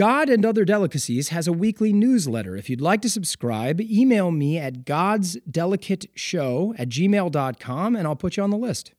God and Other Delicacies has a weekly newsletter. If you'd like to subscribe, email me at godsdelicateshow at gmail.com and I'll put you on the list.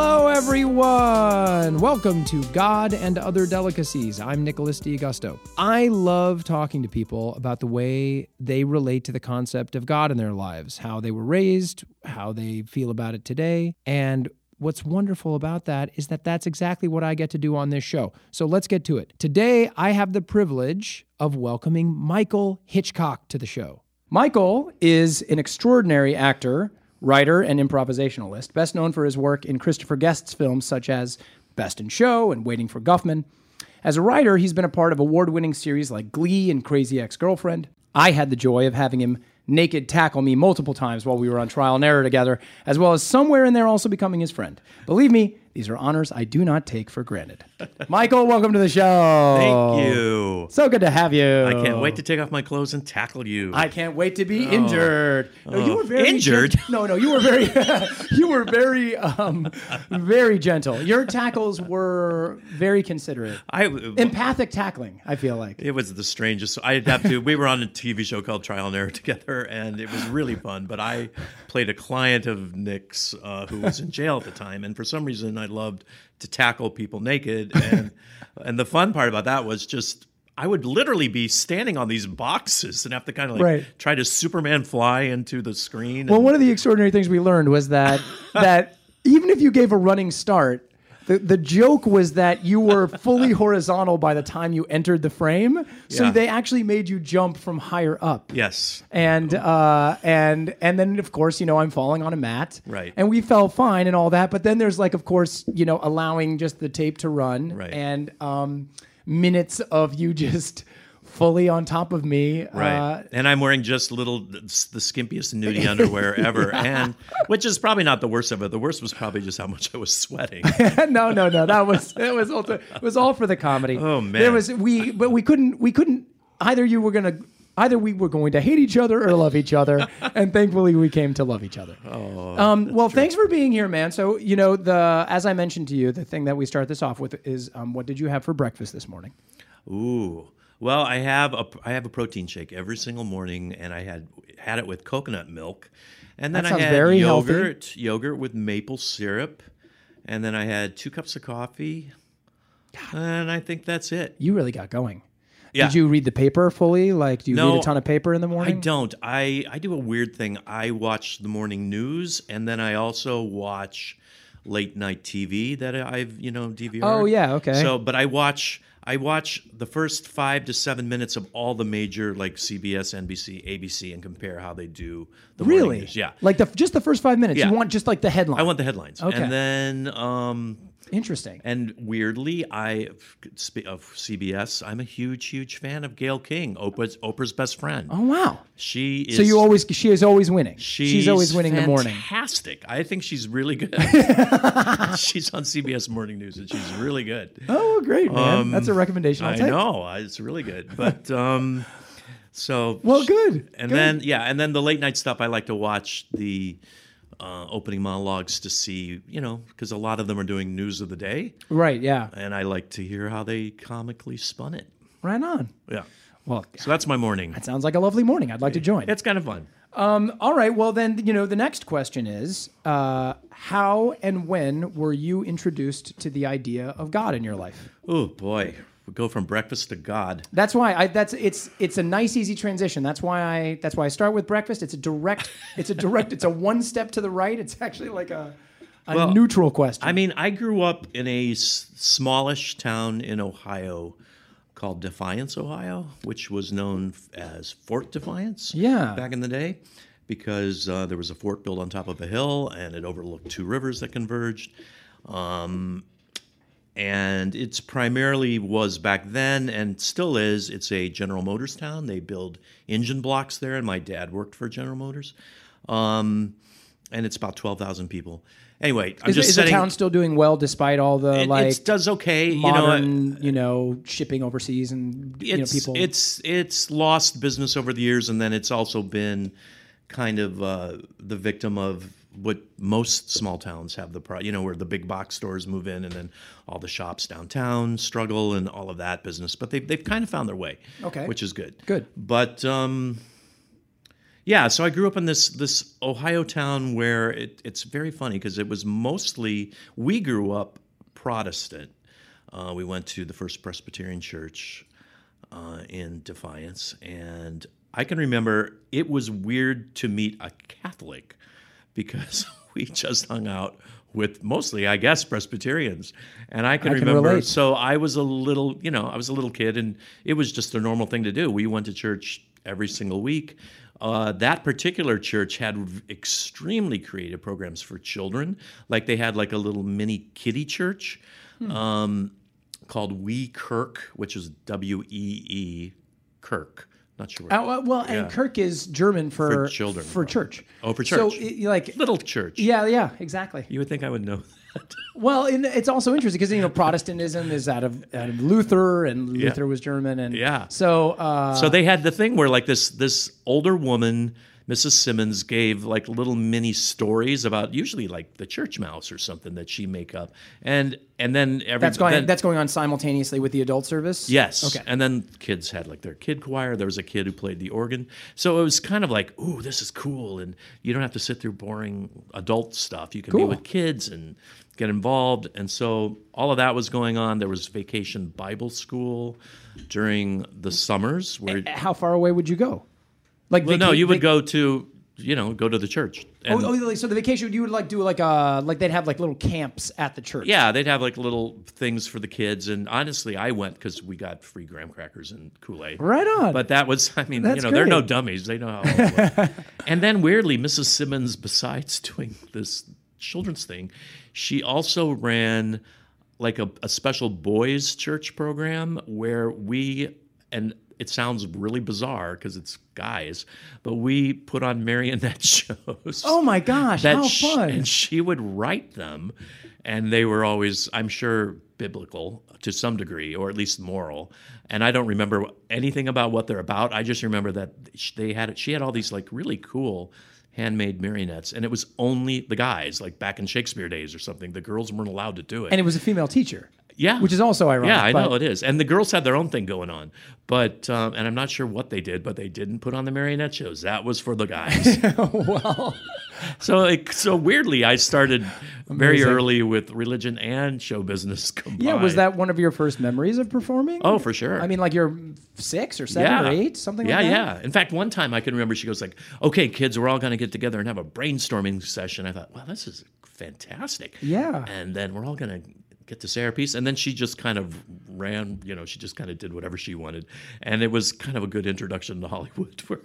Hello, everyone. Welcome to God and Other Delicacies. I'm Nicholas D'Agosto. I love talking to people about the way they relate to the concept of God in their lives, how they were raised, how they feel about it today, and What's wonderful about that is that that's exactly what I get to do on this show. So let's get to it. Today, I have the privilege of welcoming Michael Hitchcock to the show. Michael is an extraordinary actor writer and improvisationalist, best known for his work in Christopher Guest's films such as Best in Show and Waiting for Guffman. As a writer, he's been a part of award winning series like Glee and Crazy Ex Girlfriend. I had the joy of having him naked tackle me multiple times while we were on trial and error together, as well as somewhere in there also becoming his friend. Believe me, these are honors I do not take for granted. Michael, welcome to the show. Thank you. So good to have you. I can't wait to take off my clothes and tackle you. I can't wait to be injured. No, you Oh. were very Injured? gen- no, no, you were very, you were very, um, very gentle. Your tackles were very considerate, I, empathic tackling. I feel like. it was the strangest. I'd have to. We were on a TV show called Trial and Error together, and it was really fun. But I played a client of Nick's uh, who was in jail at the time, and for some reason, I loved to tackle people naked. And and the fun part about that was just. I would literally be standing on these boxes and have to kind of like Right. try to Superman fly into the screen. Well, and- one of the extraordinary things we learned was that that even if you gave a running start, the, the joke was that you were fully horizontal by the time you entered the frame. So Yeah. they actually made you jump from higher up. yes, and uh, and and then of course you know I'm falling on a mat, Right. And we felt fine and all that, but then there's like of course you know allowing just the tape to run, Right. And um, minutes of you just fully on top of me, Right. Uh, and I'm wearing just little, the skimpiest nudie underwear ever. And which is probably not the worst of it. The worst was probably just how much I was sweating. no, no, no. That was it was all it was all for the comedy. Oh, man. there was we, but we couldn't we couldn't either. You were gonna either we were going to hate each other or love each other, and thankfully we came to love each other. Oh, um, well, thanks for being here, man. So you know the as I mentioned to you, the thing that we start this off with is um, what did you have for breakfast this morning? Ooh. Well, I have a I have a protein shake every single morning, and I had had it with coconut milk, and then I had very healthy. yogurt, yogurt with maple syrup, and then I had two cups of coffee, and I think that's it. You really got going. Yeah. Did you read the paper fully? Like, do you read a ton of paper in the morning? I don't. I I do a weird thing. I watch the morning news, and then I also watch late night TV that I've you know DVR. Oh, yeah, okay. So, but I watch I watch the first five to seven minutes of all the major like CBS, NBC, ABC, and compare how they do the morning Really? news. Yeah. Like the just the first five minutes. Yeah. You want just like the headline. I want the headlines, Okay. and then um, Interesting. and weirdly, I of CBS, I'm a huge, huge fan of Gayle King, Oprah's Oprah's best friend. Oh wow. She is So you always she is always winning. She's, always winning the morning. Fantastic. I think she's really good. she's on CBS Morning News and she's really good. Oh, great, man. That's a recommendation I'll Um, I take. know. It's really good. But um so Well, good. And good. then yeah, and then the late night stuff I like to watch the uh, opening monologues to see, you know, because a lot of them are doing news of the day, Right, yeah. and I like to hear how they comically spun it. Right on. Yeah. Well, So that's my morning. that sounds like a lovely morning. I'd like to join. It's kind of fun. All right. Well, then, you know, the next question is uh, how and when were you introduced to the idea of God in your life? Oh boy, go from breakfast to God. That's why I that's it's it's a nice easy transition. That's why I that's why I start with breakfast. It's a direct it's a direct it's a one step to the right. It's actually like a a Well, neutral question. I mean, I grew up in a s- smallish town in Ohio called Defiance, Ohio, which was known f- as Fort Defiance. Yeah. Back in the day, because uh, there was a fort built on top of a hill and it overlooked two rivers that converged. Um, and it's primarily was back then and still is. It's a General Motors town. They build engine blocks there, and my dad worked for General Motors. Um, and it's about twelve thousand people. Anyway, I'm Is, just is the town still doing well despite all the it, like it does okay. you know, modern, you know, shipping overseas and you know it's people? it's it's lost business over the years, and then it's also been kind of uh, the victim of what most small towns have the pro. You know, where the big box stores move in, and then all the shops downtown struggle, and all of that business. But they've they've kind of found their way, Okay. which is good. Good. But um, yeah, so I grew up in this this Ohio town where it, it's very funny because it was mostly we grew up Protestant. Uh, we went to the First Presbyterian Church uh, in Defiance, and I can remember it was weird to meet a Catholic because we just hung out with mostly, I guess, Presbyterians, and I can I can remember. relate. So I was a little, you know, I was a little kid, and it was just a normal thing to do. We went to church every single week. Uh, that particular church had extremely creative programs for children. Like they had like a little mini kiddie church Hmm. um, called Wee Kirk, which is W E E Kirk. Not sure. Uh, well, well, and Kirk is German for, For children. for church. Oh, for So, church. it- like, Little church. yeah, yeah, exactly. You would think I would know that. Well, and it's also interesting because you know Protestantism is out of out of Luther, and Luther was German, and Yeah. So, uh, So they had the thing where like this this older woman, Mrs. Simmons, gave like little mini stories about usually like the church mouse or something that she make up, and and then every that's going then- that's going on simultaneously with the adult service. Yes. Okay. And then kids had like their kid choir. There was a kid who played the organ. So it was kind of like, ooh, this is cool. And you don't have to sit through boring adult stuff. You can Cool. be with kids and get involved. And so all of that was going on. There was vacation Bible school during the summers where How far away would you go? Like, well, no, you would go to, you know, go to the church. And Oh, oh, like, so the vacation you would like do like uh like they'd have like little camps at the church. yeah, they'd have like little things for the kids. And honestly, I went because we got free graham crackers and Kool Aid. Right on. But that was, I mean, That's you know, they're no dummies. They know how. It works. and then weirdly, Mrs. Simmons, besides doing this children's thing, she also ran like a, a special boys' church program where we, and it sounds really bizarre because it's guys, but we put on marionette shows. Oh my gosh, how sh- fun! and she would write them and they were always i'm sure biblical to some degree or at least moral. And i don't remember anything about what they're about. I just remember that they had she had all these like really cool handmade marionettes and it was only the guys like back in shakespeare days or something the girls weren't allowed to do it. And it was a female teacher, yeah which is also ironic. yeah, I know it is, and the girls had their own thing going on, but um, and I'm not sure what they did, but they didn't put on the marionette shows. That was for the guys. well, So, like, so weirdly, I started very early with religion and show business combined. yeah, was that one of your first memories of performing? Oh, for sure. I mean, like you're six or seven yeah, or eight, something yeah, like that. yeah. In fact, one time I can remember she goes like, "Okay, kids, we're all going to get together and have a brainstorming session." I thought, "Wow, this is fantastic." Yeah. And then we're all going to get to say our piece, and then she just kind of ran. You know, she just kind of did whatever she wanted, and it was kind of a good introduction to Hollywood, where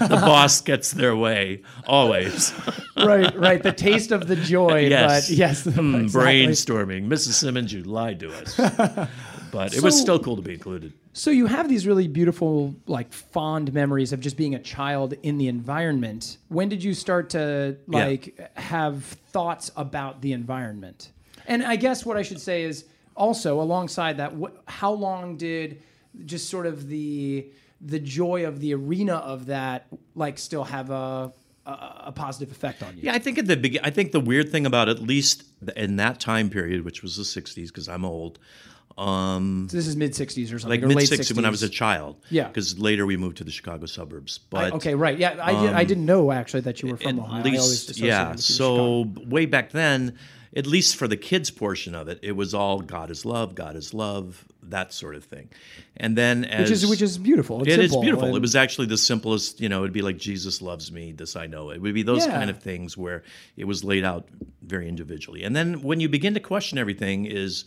the boss gets their way always. right, right. The taste of the joy. Yes. But yes. Hmm, exactly. brainstorming. Mrs. Simmons, you lied to us. But it was still cool to be included. So you have these really beautiful, like fond memories of just being a child in the environment. When did you start to Yeah. like have thoughts about the environment? And I guess what I should say is also alongside that, what, how long did just sort of the the joy of the arena of that like still have a a, a positive effect on you? Yeah, I think at the begin, I think the weird thing about at least in that time period, which was the '60s, because I'm old, um, So this is mid '60s or something, like or mid '60s when I was a child. Yeah. Because later we moved to the Chicago suburbs. I- But okay, right. Yeah, I, did, I didn't know actually that you were from Ohio. I least, yeah. with Chicago. So way back then, at least for the kids portion of it, it was all God is love, God is love, that sort of thing. And then as which is which is beautiful. It's It is simple beautiful. and- It was actually the simplest, you know, it'd be like Jesus loves me, this I know. It would be those Yeah. kind of things where it was laid out very individually. And then when you begin to question everything is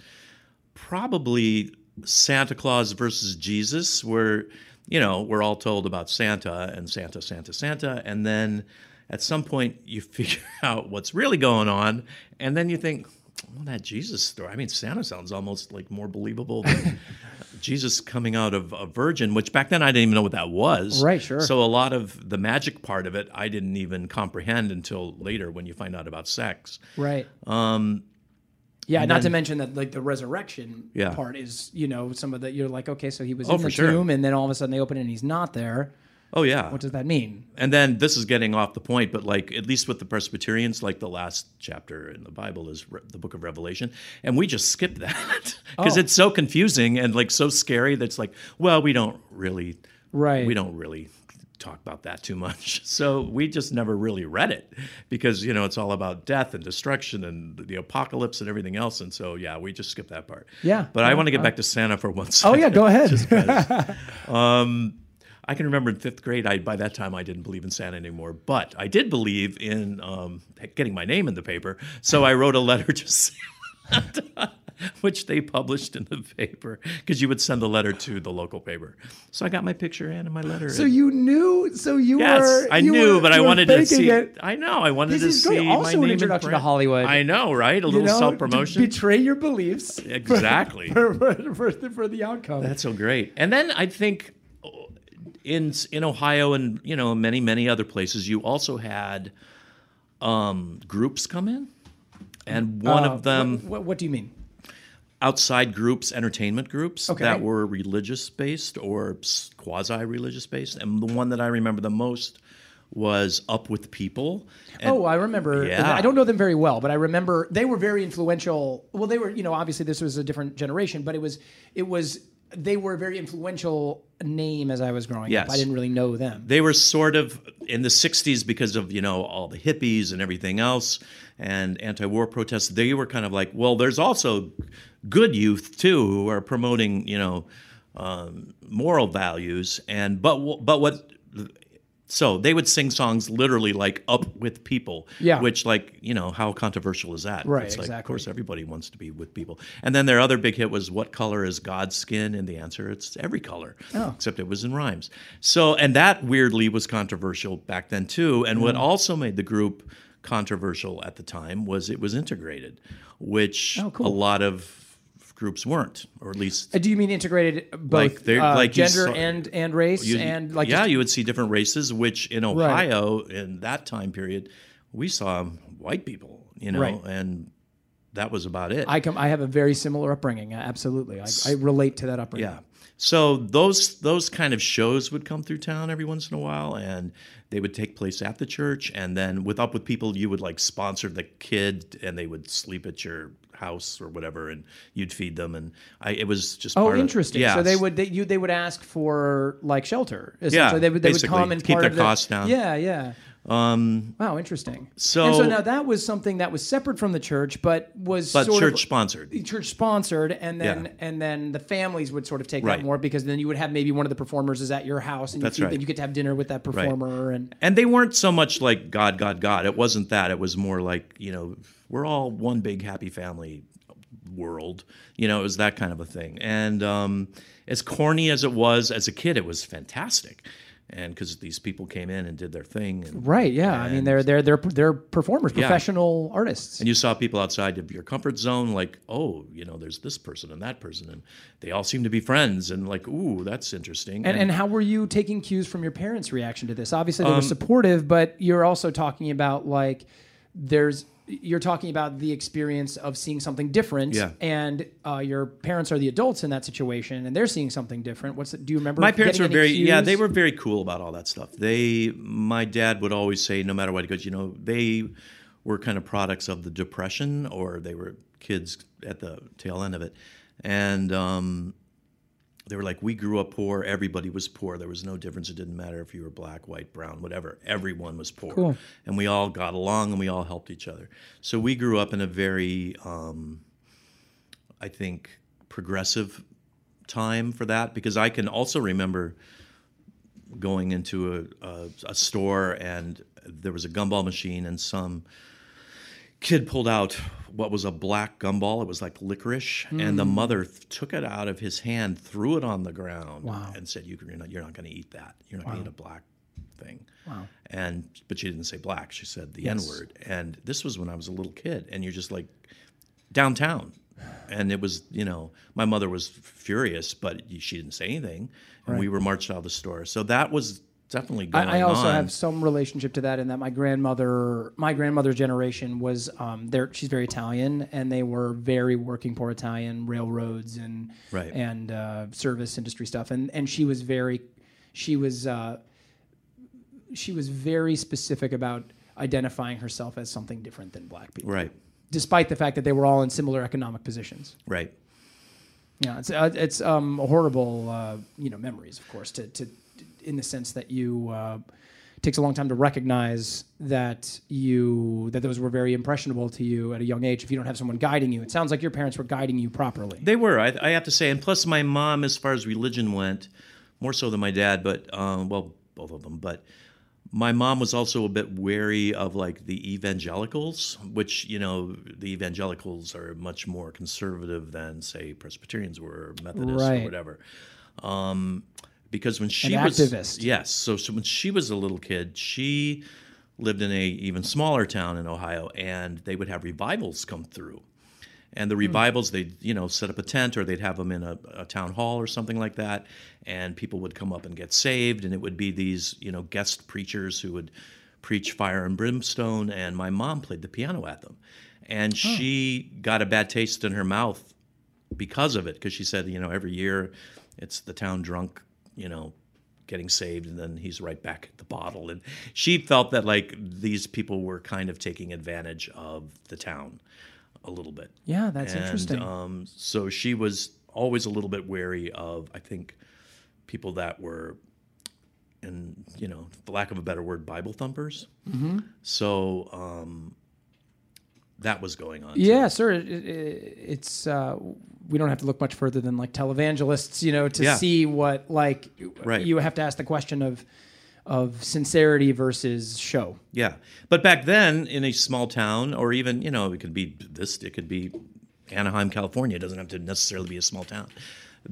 probably Santa Claus versus Jesus, where, you know, we're all told about Santa and Santa, Santa, Santa. And then at some point you figure out what's really going on. And then you think, well, that Jesus story. I mean, Santa sounds almost like more believable than, Jesus coming out of a virgin, which back then I didn't even know what that was. Right, sure. So a lot of the magic part of it I didn't even comprehend until later when you find out about sex. Right. Um, yeah, not to mention that like the resurrection Yeah. part is, you know, some of the you're like, okay, so he was Oh, in the sure. tomb, and then all of a sudden they open it and he's not there. Oh yeah. What does that mean? and then this is getting off the point, but like at least with the Presbyterians, like the last chapter in the Bible is Re- the Book of Revelation, and we just skip that because Oh. it's so confusing and like so scary that it's like, well, we don't really, Right. we don't really talk about that too much. So we just never really read it because you know it's all about death and destruction and the apocalypse and everything else. And so yeah, we just skip that part. Yeah. But I want to get uh, back to Santa for one Oh second. yeah, go ahead. I can remember in fifth grade, I by that time I didn't believe in Santa anymore, but I did believe in um, getting my name in the paper. So I wrote a letter to Santa, which they published in the paper because you would send the letter to the local paper. So I got my picture in and my letter. so you knew, so you yes, were. I you knew, were- but I wanted to see. It. I know, I wanted This to is see great. Also my an name in introduction to. Hollywood. I know, right? A You little know, self promotion. Betray your beliefs. Exactly. For, for, for, for the outcome. That's so great. And then I think in in Ohio and you know many many other places, you also had um, groups come in, and one Uh, of them What, what, do you mean? outside groups, entertainment groups Okay. that were religious based or quasi religious based, and the one that I remember the most was Up with People. And oh, I remember. Yeah. I don't know them very well, but I remember they were very influential. Well, they were, you know, obviously this was a different generation, but it was, it was, they were a very influential name as I was growing Yes. up. I didn't really know them. they were sort of in the 60s because of you know all the hippies and everything else and anti-war protests they were kind of like well there's also good youth too who are promoting you know um, moral values and but but what so they would sing songs literally like up with people Yeah. which like you know how controversial is that Right, it's like of course everybody wants to be with people and then their other big hit was what color is god's skin and the answer it's every color Oh. except it was in rhymes so and that weirdly was controversial back then too and Mm. what also made the group controversial at the time was it was integrated which Oh, cool. a lot of groups weren't or at least Uh, Do you mean integrated both Like, uh, like gender saw- and and race you- and like yeah just- you would see different races which in ohio in that time period we saw white people you know Right. and that was about it I come. I have a very similar upbringing. Absolutely, I, I relate to that upbringing. Yeah. So those those kind of shows would come through town every once in a while, and they would take place at the church. And then with Up with People, you would like sponsor the kid, and they would sleep at your house or whatever, and you'd feed them. And I, it was just Oh, part of- interesting. yeah. So they would they, you they would ask for like shelter. essentially. they would they would come and keep part their of the- costs down. Yeah, yeah. Um, wow, interesting. so- and so now that was something that was separate from the church, but was but sort church of, sponsored. church sponsored, and then Yeah. and then the families would sort of take Right. that more because then you would have maybe one of the performers is at your house, and That's you, right. you get to have dinner with that performer, and And they weren't so much like God, God, God. It wasn't that. It was more like, you know, we're all one big happy family world. You know, it was that kind of a thing. And um, as corny as it was as a kid, it was fantastic. And because these people came in and did their thing. And, right, yeah. I mean, they're they're they're they're performers, professional artists. and you saw people outside of your comfort zone, like, oh, you know, there's this person and that person, and they all seem to be friends, and like, ooh, that's interesting. And, and how were you taking cues from your parents' reaction to this? Obviously, they Um, were supportive, but you're also talking about like there's you're talking about the experience of seeing something different, Yeah. and uh, your parents are the adults in that situation, and they're seeing something different. What's do you remember? my parents were very yeah they were very cool about all that stuff they my dad would always say no matter what he goes you know they were kind of products of the depression or they were kids at the tail end of it and um, they were like we grew up poor. Everybody was poor. There was no difference. It didn't matter if you were black white brown whatever. Everyone was poor. Cool. and we all got along and we all helped each other. So we grew up in a very um, i think progressive time for that because I can also remember going into a, a, a store and there was a gumball machine and some kid pulled out what was a black gumball. It was like licorice, and Hmm. the mother th- took it out of his hand, threw it on the ground, Wow. and said, you, "You're not, you're not going to eat that. You're not going to eat a black thing." Wow. And but she didn't say black. She said the Yes. N word. And this was when I was a little kid, and you're just like downtown, and it was you know my mother was furious, but she didn't say anything, and we were marched out of the store. So that was definitely going I, I also on. have some relationship to that in that my grandmother, my grandmother's generation was, um, there. She's very Italian, and they were very working poor Italian railroads and Right. and uh, service industry stuff, and and she was very, she was uh, she was very specific about identifying herself as something different than black people, right, despite the fact that they were all in similar economic positions. right. Yeah, it's uh, it's um, horrible, uh, you know, memories, of course, to, to in the sense that you uh, it takes a long time to recognize that you that those were very impressionable to you at a young age. If you don't have someone guiding you, it sounds like your parents were guiding you properly. They were, I, I have to say, and plus my mom, as far as religion went, more so than my dad, but um, well, both of them. But my mom was also a bit wary of like the evangelicals, which you know the evangelicals are much more conservative than say Presbyterians were, or Methodists Right. or whatever. Um, because when she An was activist. yes, so, so when she was a little kid, she lived in a even smaller town in Ohio, and they would have revivals come through. And the hmm. revivals, they'd you know set up a tent, or they'd have them in a, a town hall or something like that, and people would come up and get saved, and it would be these you know guest preachers who would preach fire and brimstone, and my mom played the piano at them, and she got a bad taste in her mouth because of it, because she said you know every year it's the town drunk, you know, getting saved and then he's right back at the bottle and she felt that like these people were kind of taking advantage of the town a little bit yeah, that's and, interesting. um, so she was always a little bit wary of i think people that were and you know for lack of a better word bible thumpers mm-hmm. so um, that was going on too. yeah, sir. It, it, it's uh, we don't have to look much further than like televangelists, you know, to Yeah. see what like Right. you have to ask the question of of sincerity versus show. Yeah, but back then in a small town, or even you know, it could be this, it could be Anaheim, California. It doesn't have to necessarily be a small town.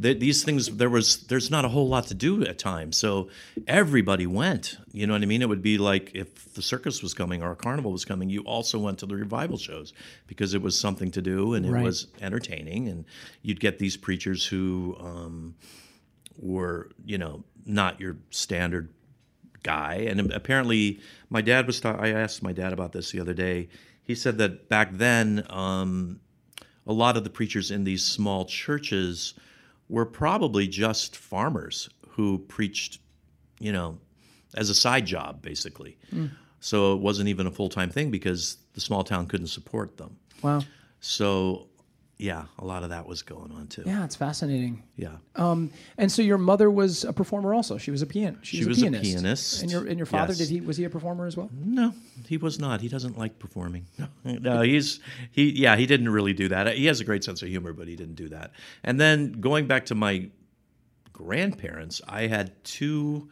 Th these things, there was, there's not a whole lot to do at times, so everybody went. You know what I mean? It would be like if the circus was coming or a carnival was coming, you also went to the revival shows because it was something to do and it Right. was entertaining, and you'd get these preachers who um, were, you know, not your standard guy. And apparently, my dad was. Ta- I asked my dad about this the other day. He said that back then, um, a lot of the preachers in these small churches were probably just farmers who preached, you know, as a side job, basically. Mm. So it wasn't even a full time thing because the small town couldn't support them. Wow. So, yeah, a lot of that was going on too. Yeah, it's fascinating. Yeah. Um, and so your mother was a performer also. She was a pian. She, She was, was a a pianist. pianist, And your and your father yes. did he was he a performer as well? No, he was not. He doesn't like performing. No, he's he. Yeah, he didn't really do that. He has a great sense of humor, but he didn't do that. And then going back to my grandparents, I had two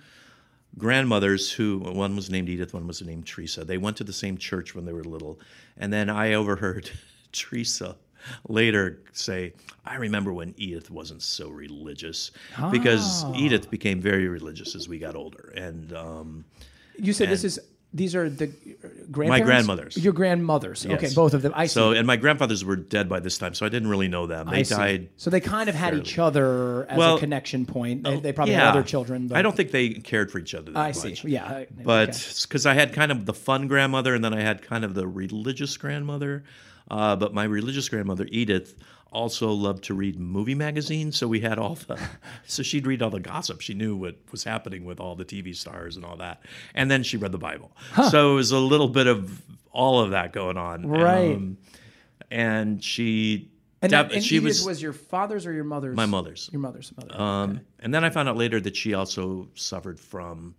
grandmothers who one was named Edith, one was named Teresa. They went to the same church when they were little, and then I overheard Teresa later say, "I remember when Edith wasn't so religious because Ah. Edith became very religious as we got older, and." Um, You said this is these are the grandparents. My grandmothers. Your grandmothers. Okay, both of them. I see. So, and my grandfathers were dead by this time, so I didn't really know them. They died. So they kind of had each other as a connection point. They, they probably yeah. had other children. But I don't think they cared for each other that I much. see. Yeah. But okay. because I had kind of the fun grandmother, and then I had kind of the religious grandmother. Uh, but my religious grandmother Edith also loved to read movie magazines, so we had all the. so she'd read all the gossip. She knew what was happening with all the TV stars and all that, and then she read the Bible. So it was a little bit of all of that going on. Right. Um, and she. and, that, and she Edith was, was your father's or your mother's? my mother's. Your mother's mother. Um, And then I found out later that she also suffered from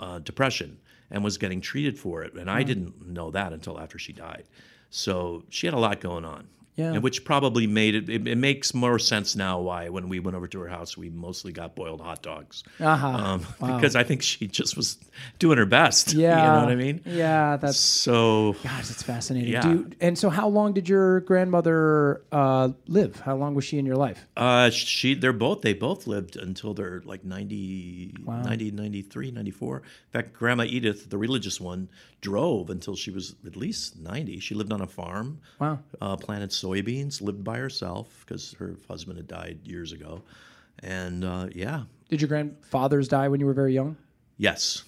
uh, depression and was getting treated for it. And Mm. I didn't know that until after she died. So she had a lot going on. Yeah. And which probably made it, it, it makes more sense now why when we went over to her house, we mostly got boiled hot dogs. Uh-huh. Um, Because I think she just was doing her best. yeah. You know what I mean? Yeah. That's So gosh, it's fascinating. Yeah. You- and so, how long did your grandmother uh, live? How long was she in your life? Uh, she, they're both, they both lived until they're like 90, 90, 93, 94. In fact, Grandma Edith, the religious one, drove until she was at least 90. She lived on a farm, Wow. uh, planted soybeans, lived by herself because her husband had died years ago. And uh, yeah, Did your grandfathers die when you were very young? yes,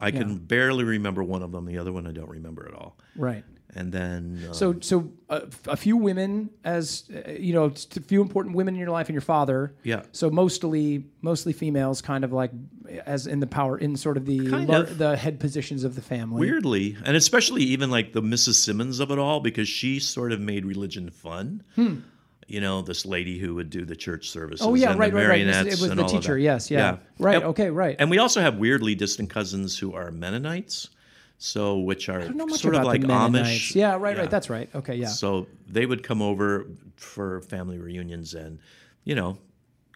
I can barely remember one of them. The other one I don't remember at all. Right. And then uh, So, so uh, a few women, as uh, you know, a few important women in your life, and your father. Yeah. So mostly, mostly females, kind of like as in the power, in sort of the lar- of. the head positions of the family. Weirdly, and especially even like the Mrs. Simmons of it all, because she sort of made religion fun. You know, this lady who would do the church services. Hmm. Oh yeah, and right, the right, right. It was the teacher. Yes, yeah. Right. And- okay. Right. And we also have weirdly distant cousins who are Mennonites, so which are I don't know much sort of like. Amish. Yeah. Right. Yeah. Right. That's right. Okay. Yeah. So they would come over for family reunions and, you know,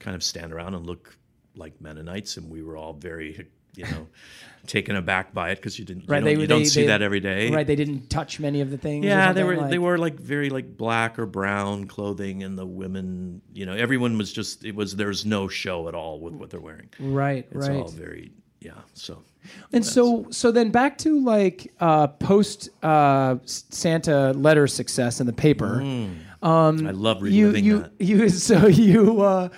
kind of stand around and look like Mennonites, and we were all very, you know, taken aback by it because you didn't, Right, you they don't, you don't they- see that every day. Right. They didn't touch many of the things. Yeah, they were like- they were like very like black or brown clothing, and the women, you know, everyone was just it was there's no show at all with what they're wearing. Right. It's right. It's all very yeah. So And so, so then back to like uh, post uh, Santa letter success in the paper. I love Um, you you that. you so you uh,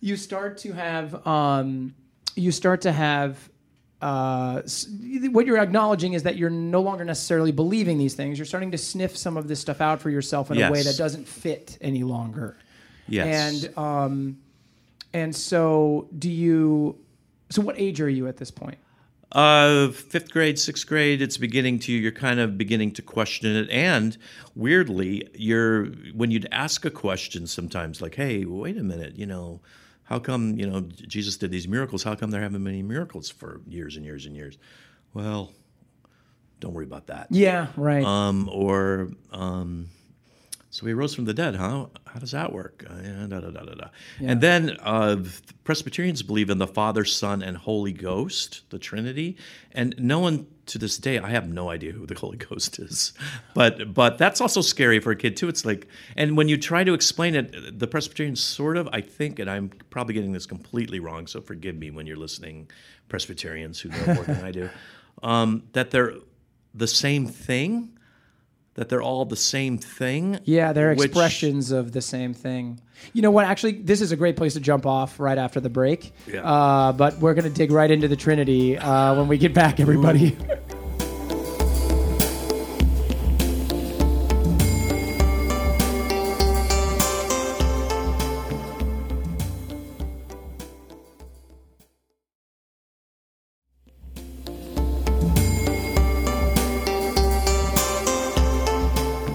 you start to have um, you start to have uh, what you're acknowledging is that you're no longer necessarily believing these things. You're starting to sniff some of this stuff out for yourself in a way that doesn't fit any longer. Yes. And um, and so do you? So what age are you at this point? Uh, fifth grade, sixth grade, it's beginning to you're kind of beginning to question it, and weirdly, you're when you'd ask a question sometimes, like, "Hey, wait a minute, you know, how come you know Jesus did these miracles? How come there haven't been any miracles for years and years and years?" Well, don't worry about that. Yeah, right. Um, or um, so he rose from the dead, huh? How does that work? Uh, yeah, da, da, da, da. And then uh, Presbyterians believe in the Father, Son, and Holy Ghost, the Trinity. And no one to this day, I have no idea who the Holy Ghost is. But but that's also scary for a kid too. It's like, and when you try to explain it, the Presbyterians sort of, I think, and I'm probably getting this completely wrong, so forgive me when you're listening, Presbyterians who know more than I do, um, that they're the same thing that they're all the same thing. Yeah, they're which- expressions of the same thing. You know what? Actually, this is a great place to jump off right after the break. Yeah. Uh, but we're going to dig right into the Trinity uh, when we get back, everybody.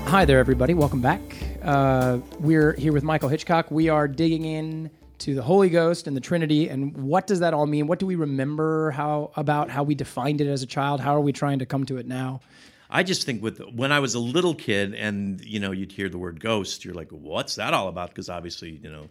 Hi there, everybody. Welcome back. Uh, we're here with Michael Hitchcock. We are digging in to the Holy Ghost and the Trinity, and what does that all mean? What do we remember how about how we defined it as a child? How are we trying to come to it now? I just think with when I was a little kid, and you know, you'd hear the word ghost, you're like, "What's that all about?" Because obviously, you know,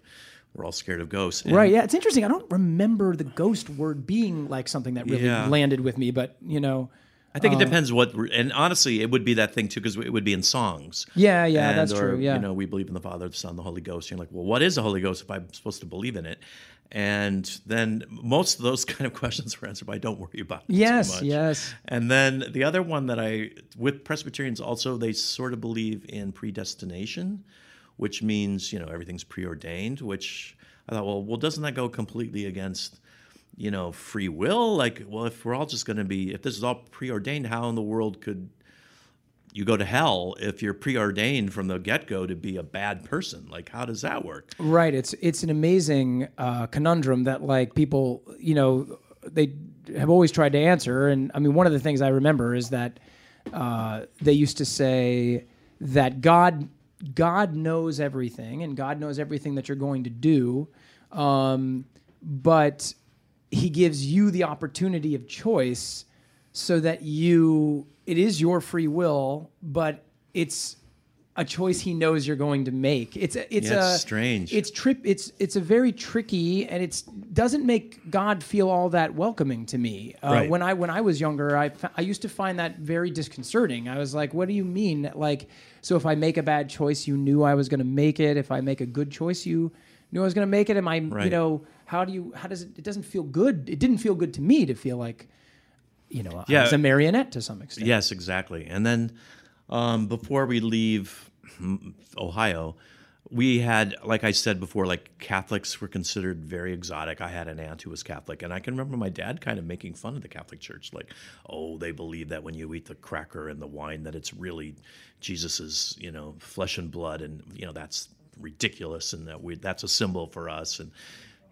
we're all scared of ghosts. And Right? Yeah, it's interesting. I don't remember the ghost word being like something that really Yeah. landed with me, but you know, I think it um, depends what, and honestly, it would be that thing too, because it would be in songs. yeah, yeah, And, that's or, true. Yeah, You know, we believe in the Father, the Son, the Holy Ghost. You're like, well, what is the Holy Ghost if I'm supposed to believe in it? And then most of those kind of questions were answered by "Don't worry about it." too yes, much. yes. And then the other one that I, with Presbyterians also, they sort of believe in predestination, which means, you know, everything's preordained, which I thought, well, well, doesn't that go completely against, you know, free will? Like, well, if we're all just going to be, if this is all preordained, how in the world could you go to hell if you're preordained from the get go to be a bad person? Like, how does that work? Right. It's it's an amazing uh, conundrum that like people, you know, they have always tried to answer. And I mean, one of the things I remember is that uh, they used to say that God God knows everything, and God knows everything that you're going to do, um, but He gives you the opportunity of choice, so that you it is your free will, but it's a choice he knows you're going to make. It's a, it's Yeah, a strange. It's trip. It's it's a very tricky, and it's doesn't make God feel all that welcoming to me. Uh, Right. When I when I was younger, I I used to find that very disconcerting. I was like, what do you mean? Like, so if I make a bad choice, you knew I was going to make it. If I make a good choice, you knew I was going to make it. Am I you know how do you how does it? It doesn't feel good. It didn't feel good to me to feel like. You know, I was a marionette to some extent. Yes, exactly. And then um, before we leave Ohio, we had, like I said before, like Catholics were considered very exotic. I had an aunt who was Catholic, and I can remember my dad kind of making fun of the Catholic Church, like, "Oh, they believe that when you eat the cracker and the wine, that it's really Jesus's, you know, flesh and blood, and you know that's ridiculous, and that we that's a symbol for us." And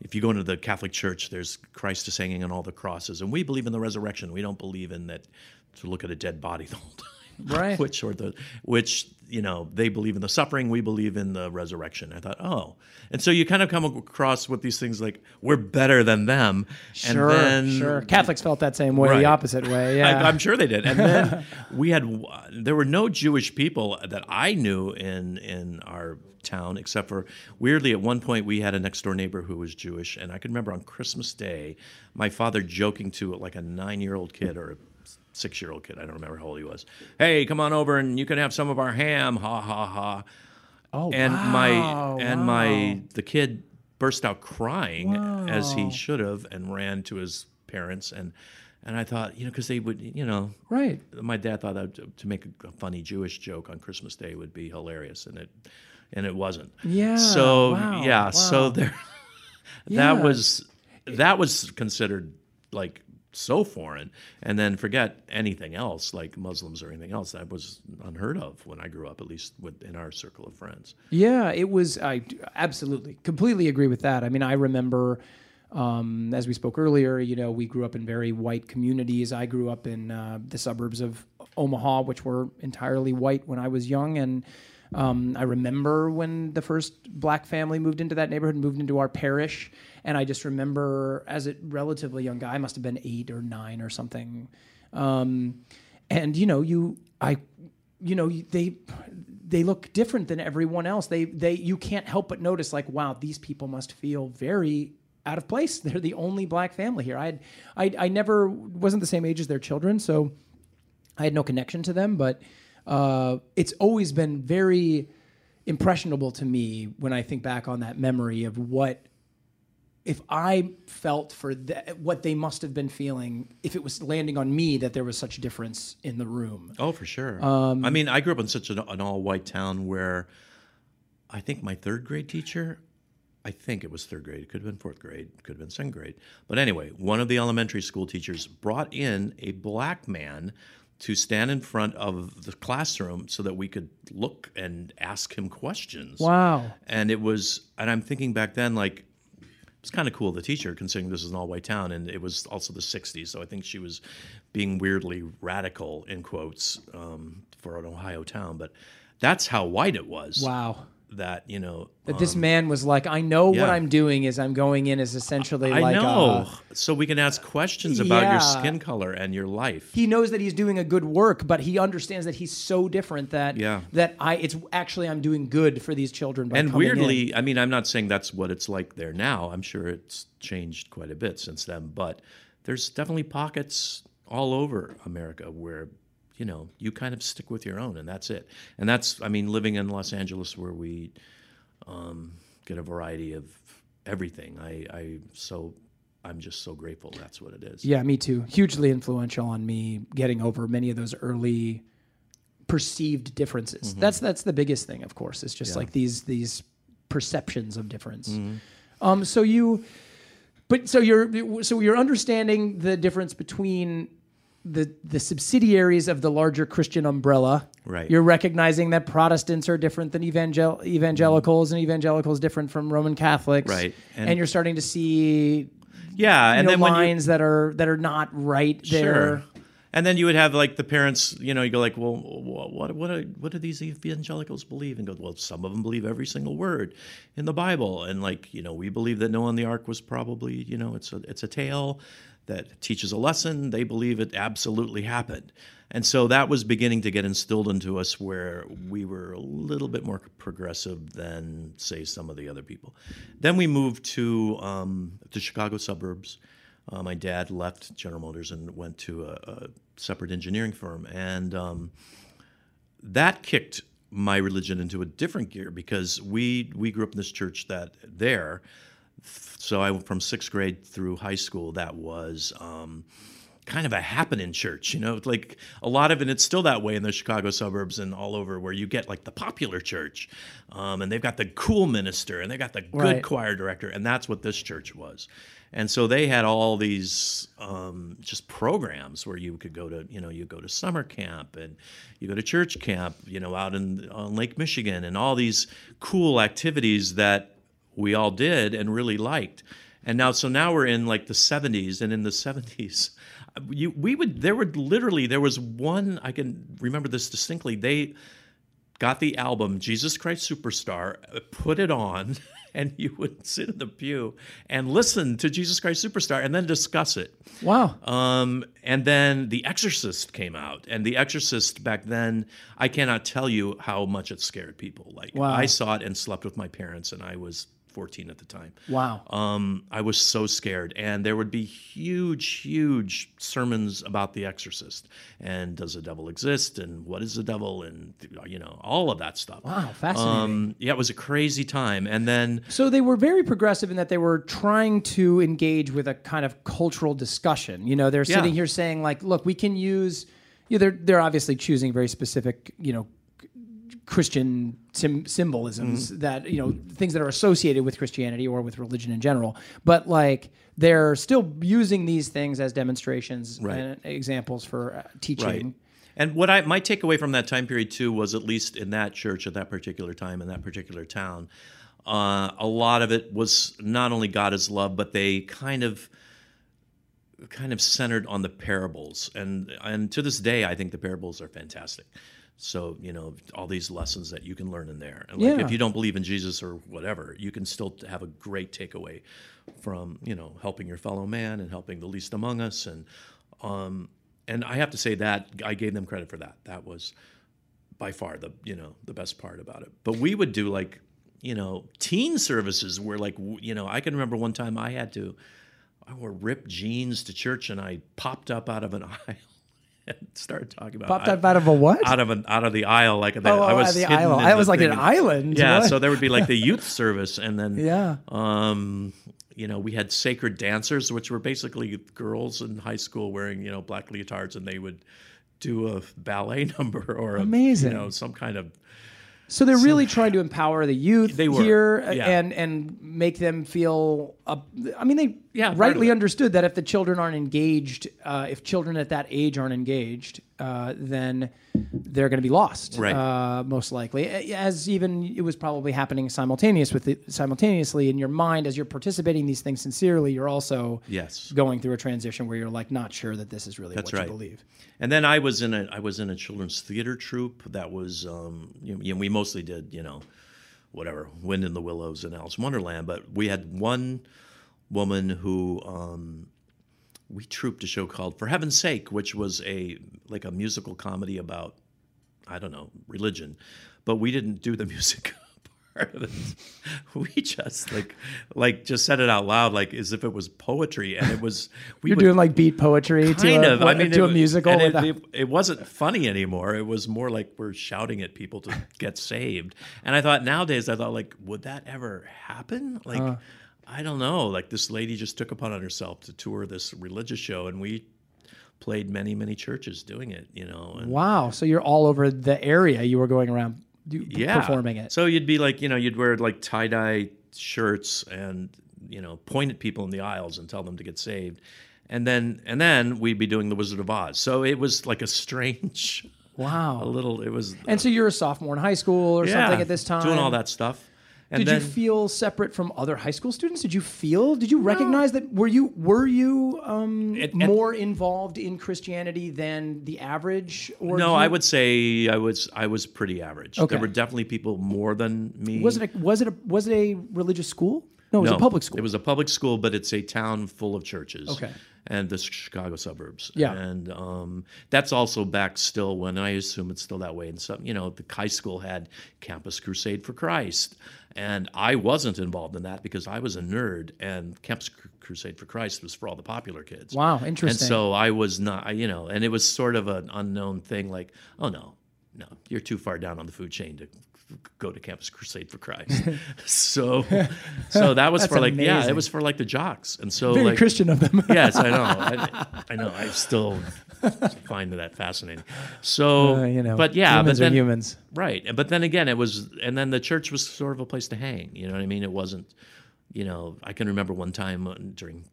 if you go into the Catholic Church, there's Christ is hanging on all the crosses, and we believe in the resurrection. We don't believe in that to look at a dead body the whole time Right. which or the which you know they believe in the suffering we believe in the resurrection i thought oh and so you kind of come across with these things like we're better than them Sure, and then sure. Catholics felt that same way, Right. the opposite way. Yeah. I, am sure they did. And then we had there were no Jewish people that I knew in in our town, except for weirdly at one point we had a next door neighbor who was Jewish, and I can remember on Christmas Day, my father joking to like a nine year old kid or a six year old kid, I don't remember how old he was. Hey, come on over and you can have some of our ham, ha ha ha. oh, And wow, my and wow. my the kid burst out crying as he should have and ran to his parents and and I thought, you know, because they would, you know, right. my dad thought that to, make a, funny Jewish joke on Christmas Day would be hilarious, and it and it wasn't. Yeah, So wow, yeah, so wow. there, Yeah. that was that was considered like so foreign, and then forget anything else like Muslims or anything else. That was unheard of when I grew up, at least with, in our circle of friends. Yeah, it was. I absolutely, completely agree with that. I mean, I remember, um, as we spoke earlier, you know, we grew up in very white communities. I grew up in uh, the suburbs of Omaha, which were entirely white when I was young, and um, I remember when the first black family moved into that neighborhood, moved into our parish, and I just remember as a relatively young guy, I must have been eight or nine or something, um, and you know, you I you know they they look different than everyone else. They they you can't help but notice like wow these people must feel very out of place. They're the only black family here. I had i, I never wasn't the same age as their children so i had no connection to them but uh, it's always been very impressionable to me when i think back on that memory of what if I felt for th- what they must have been feeling, if it was landing on me that there was such a difference in the room. Oh, for sure. Um, I mean, I grew up in such an, an all-white town where I think my third grade teacher, I think it was third grade, it could have been fourth grade, it could have been second grade. But anyway, one of the elementary school teachers brought in a black man to stand in front of the classroom so that we could look and ask him questions. Wow. And it was, and I'm thinking back then, like, it was kind of cool, the teacher, considering this is an all white town. And it was also the 60s. So I think she was being weirdly radical, in quotes, um, for an Ohio town. But that's how white it was. Wow. That, you know. That this um, man was like, I know what. I'm doing is I'm going in as essentially I like know. uh, so we can ask questions about Yeah. your skin color and your life. he knows that he's doing a good work, but he understands that he's so different that Yeah. that I it's actually I'm doing good for these children. And coming in. weirdly, I mean, I'm not saying that's what it's like there now. I'm sure it's changed quite a bit since then, but there's definitely pockets all over America where you know you kind of stick with your own, and that's it. And that's, I mean, living in Los Angeles where we um, get a variety of everything. I, I so I'm just so grateful. That's what it is. Yeah, me too. Hugely influential on me getting over many of those early perceived differences. That's that's the biggest thing, of course. It's just like these these perceptions of difference. Um, so you, but so you're so you're understanding the difference between the the subsidiaries of the larger Christian umbrella. Right. You're recognizing that Protestants are different than evangel- evangelicals, and evangelicals different from Roman Catholics. Right. And, And- you're starting to see Yeah, and know, then when you, lines that are that are not right there. Sure. And then you would have like the parents, you know, you go like, well, what what are, what do these evangelicals believe? And go, well, some of them believe every single word in the Bible, and like, you know, we believe that Noah and the Ark was probably, you know, it's a it's a tale that teaches a lesson. They believe it absolutely happened, and so that was beginning to get instilled into us, where we were a little bit more progressive than say some of the other people. Then we moved to um, the Chicago suburbs. Uh, my dad left General Motors and went to a, a separate engineering firm, and um, that kicked my religion into a different gear because we we grew up in this church that there. So I went from sixth grade through high school. That was um, kind of a happening church, you know, like a lot of it. It's still that way in the Chicago suburbs and all over, where you get like the popular church, um, and they've got the cool minister and they got the good Right. choir director, and that's what this church was. And so they had all these um, just programs where you could go to, you know, you go to summer camp and you go to church camp, you know, out in on Lake Michigan, and all these cool activities that we all did and really liked. And now, so now we're in like the 70s, and in the 70s, you, we would there would literally there was one I can remember this distinctly. They got the album Jesus Christ Superstar, put it on, and you would sit in the pew and listen to Jesus Christ Superstar and then discuss it. Wow. Um, and then The Exorcist came out, and The Exorcist back then, I cannot tell you how much it scared people. Like Wow. I saw it and slept with my parents, and I was 14 at the time. Wow. Um, I was so scared, and there would be huge, huge sermons about The Exorcist, and does the devil exist, and what is the devil, and you know all of that stuff. Wow, fascinating. Um, yeah, it was a crazy time, and then So they were very progressive in that they were trying to engage with a kind of cultural discussion. You know, they're sitting Yeah. here saying like, look, we can use. You know, they're they're obviously choosing very specific, you know, Christian sim- symbolisms Mm-hmm. that you know things that are associated with Christianity or with religion in general. But like they're still using these things as demonstrations Right. and examples for uh, teaching. Right. And what I my takeaway from that time period too was at least in that church at that particular time in that particular town, uh, a lot of it was not only God is love, but they kind of kind of centered on the parables. And and to this day, I think the parables are fantastic. So you know all these lessons that you can learn in there. And like Yeah. if you don't believe in Jesus or whatever, you can still have a great takeaway from you know helping your fellow man and helping the least among us and um, and I have to say that I gave them credit for that. That was by far the you know the best part about it. But we would do like you know teen services where like you know I can remember one time I had to I wore ripped jeans to church and I popped up out of an aisle started talking about Popped I- up out of a what? out of an out of the aisle like that. Oh, I oh, was the in I was like thing an and- island. Yeah, What? so there would be like the youth service, and then Yeah. um, you know, we had sacred dancers, which were basically girls in high school wearing you know black leotards, and they would do a ballet number or a, Amazing. you know, some kind of So they're really trying to empower the youth They were, here yeah. and and make them feel. Uh, I mean, they Yeah, rightly understood that if the children aren't engaged, uh, if children at that age aren't engaged, uh, then they're going to be lost. Right. Uh, most likely, as even it was probably happening simultaneous with the, simultaneously in your mind as you're participating in these things sincerely. You're also yes. going through a transition where you're like not sure that this is really That's what right. you believe. And then I was in a I was in a children's theater troupe that was um, you know, we mostly did you know whatever Wind in the Willows and Alice in Wonderland, but we had one woman who um, we trooped a show called For Heaven's Sake, which was a like a musical comedy about I don't know religion, but we didn't do the music part of it. We just like like just said it out loud like as if it was poetry, and it was we You're would- doing like beat poetry kind to a, of. I mean, to a musical. and it, it, it wasn't funny anymore. It was more like we're shouting at people to get saved. And I thought nowadays, I thought like, would that ever happen? Like, uh. I don't know. Like this lady just took upon herself to tour this religious show, and we played many, many churches doing it. You know, and Wow. So you're all over the area. You were going around do, yeah, performing it. So you'd be like, you know, you'd wear like tie dye shirts and you know point at people in the aisles and tell them to get saved, and then and then we'd be doing the Wizard of Oz. So it was like a strange, wow. a little. It was and so uh, you're a sophomore in high school or yeah, something at this time. doing all that stuff. And Did then, you feel separate from other high school students? Did you feel? Did you recognize that? Were you were you um, it- more involved in Christianity than the average? Or no, you- I would say I was I was pretty average. Okay. There were definitely people more than me. Was it a, was it a was it a religious school? No, it was no, a public school. It was a public school, but it's a town full of churches. Okay. And the Chicago suburbs. Yeah. And um, that's also back still when I assume it's still that way. And some, you know, the high school had Campus Crusade for Christ, and I wasn't involved in that because I was a nerd, and Campus Cru- Crusade for Christ was for all the popular kids. Wow, interesting. And so I was not, you know, and it was sort of an unknown thing. Like, oh no, no, you're too far down on the food chain to go to Campus Crusade for Christ. so, so that was for like yeah, it was for like the jocks, and so Very like Christian of them. yes, I know, I, I know, I still find that fascinating. So, Uh, you know, but yeah, humans but then are humans. Right. But then again, it was, and then the church was sort of a place to hang. You know what I mean? It wasn't, you know, I can remember one time uh, during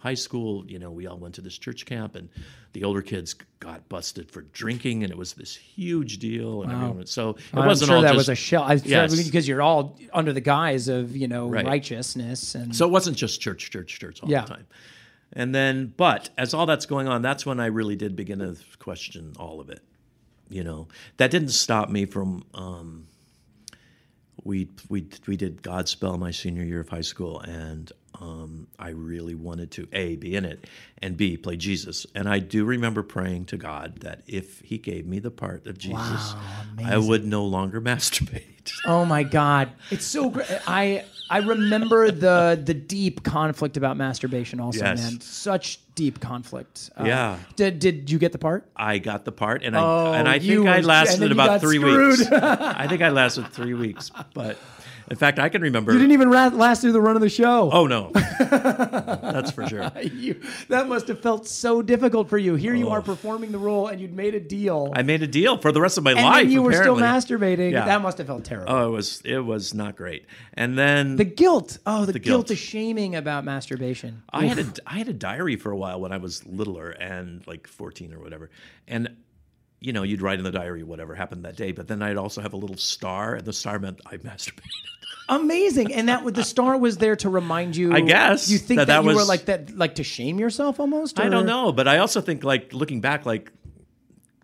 high school, you know, we all went to this church camp and the older kids got busted for drinking and it was this huge deal. And everyone, so it I'm wasn't sure all that just, was a shell. I, Yes. because you're all under the guise of you know Right. righteousness and So it wasn't just church, church, church all Yeah. the time. And then, but as all that's going on, that's when I really did begin to question all of it. You know, that didn't stop me from. Um, we we we did Godspell my senior year of high school, and um, I really wanted to a be in it, and b play Jesus. And I do remember praying to God that if He gave me the part of Jesus, I would no longer masturbate. Oh my God, it's so great. I I remember the the deep conflict about masturbation. Also, Yes. man, such deep conflict. Uh, Yeah. Did did you get the part? I got the part, and I Oh, and I think I lasted about three screwed. weeks. I think I lasted three weeks, but in fact, I can remember. You didn't even ra- last through the run of the show. oh no, that's for sure. You, that must have felt so difficult for you. Here you are oh. performing the role, and you'd made a deal, Oh. I made a deal for the rest of my and life. then you were still masturbating. Yeah. That must have felt terrible. Oh, it was it was not great. And then the guilt. Oh, the, The guilt, the shaming about masturbation. I had a I had a diary for a while when I was littler and like 14 or whatever. And you know, you'd write in the diary whatever happened that day, but then I'd also have a little star, and the star meant I masturbated. Amazing, and that the star was there to remind you. I guess you think that, that that you were like that, like to shame yourself almost. I don't know, but I also think like looking back, like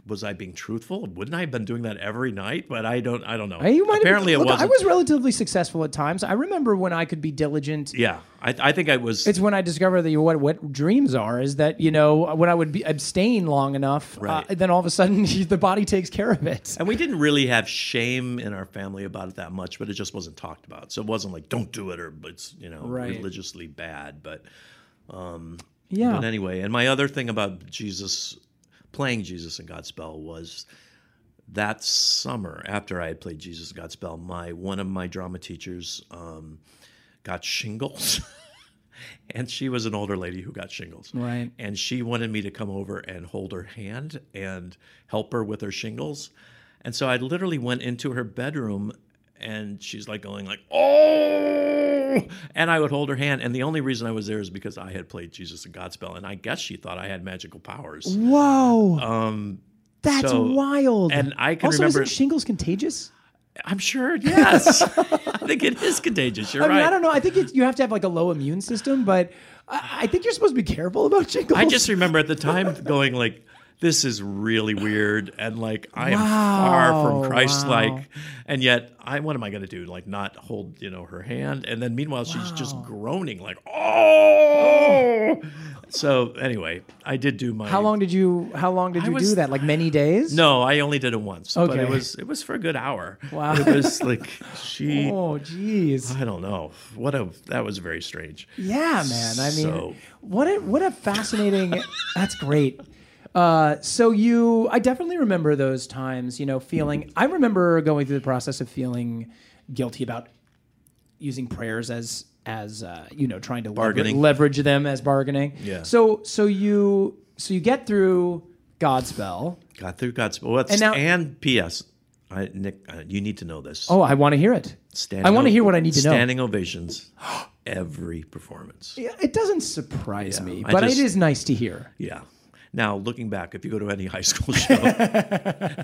was I being truthful? Wouldn't I have been doing that every night? But I don't. I don't know. You might Apparently, it look, wasn't. I was relatively successful at times. I remember when I could be diligent. Yeah, I, I think I was. It's when I discovered that you, what what dreams are is that you know when I would be abstain long enough, Right. uh, then all of a sudden the body takes care of it. and we didn't really have shame in our family about it that much, but it just wasn't talked about. So it wasn't like don't do it or it's you know Right. religiously bad. But Um, Yeah, but anyway, and my other thing about Jesus playing Jesus in Godspell was that summer after I had played Jesus in Godspell, my one of my drama teachers um, got shingles. And she was an older lady who got shingles. Right. And she wanted me to come over and hold her hand and help her with her shingles. And so I literally went into her bedroom and she's like going like, "Oh!" And I would hold her hand and the only reason I was there is because I had played Jesus and Godspell and I guess she thought I had magical powers. Whoa, Um that's so- wild. and I can also, remember- isn't shingles contagious? I'm sure, yes. I think it is contagious. You're I mean, right. I don't know. I think it's, you have to have like a low immune system, but I, I think you're supposed to be careful about shingles. I just remember at the time going like, "This is really weird," and like I am Wow, far from Christ-like, wow. and yet I, what am I going to do? Like not hold, you know, her hand, and then meanwhile she's just groaning like, "Oh!" So anyway, I did do my. How long did you? How long did you was- do that? Like many days? No, I only did it once, but it was it was for a good hour. Wow. It was like she. Oh, jeez. I don't know. What a that was very strange. Yeah, man. I mean, So- what a what a fascinating. that's great. Uh, so you, I definitely remember those times. You know, feeling. I remember going through the process of feeling guilty about using prayers as as uh, you know trying to lever- leverage them as bargaining. Yeah. So so you so you get through Godspell. Got through God's. Well, And now- and P.S. I, Nick, uh, you need to know this. Oh, I want to hear it. Standing I want to hear what I need to know. Standing ovations, every performance. Yeah, It doesn't surprise me, I but just- it is nice to hear. Yeah. Now, looking back, if you go to any high school show,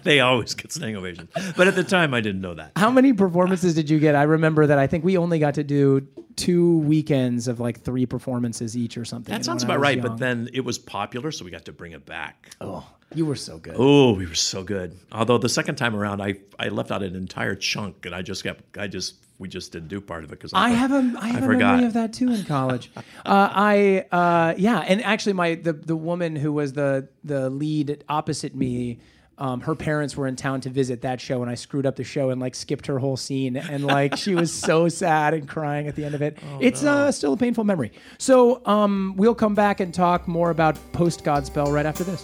they always get standing ovations. But at the time, I didn't know that. How many performances did you get? I remember that I think we only got to do two weekends of like three performances each or something. That sounds about right. young. But then it was popular, so we got to bring it back. oh, you were so good. Oh, we were so good. Although the second time around, I I left out an entire chunk, and I just kept I just we just didn't do part of it because I have a I have a forgot. memory of that too in college. uh, I uh, yeah, and actually my the the woman who was the the lead opposite me. Um, her parents were in town to visit that show, and I screwed up the show and like skipped her whole scene, and like she was so sad and crying at the end of it. it's uh, still a painful memory. So um, we'll come back and talk more about post Godspell right after this.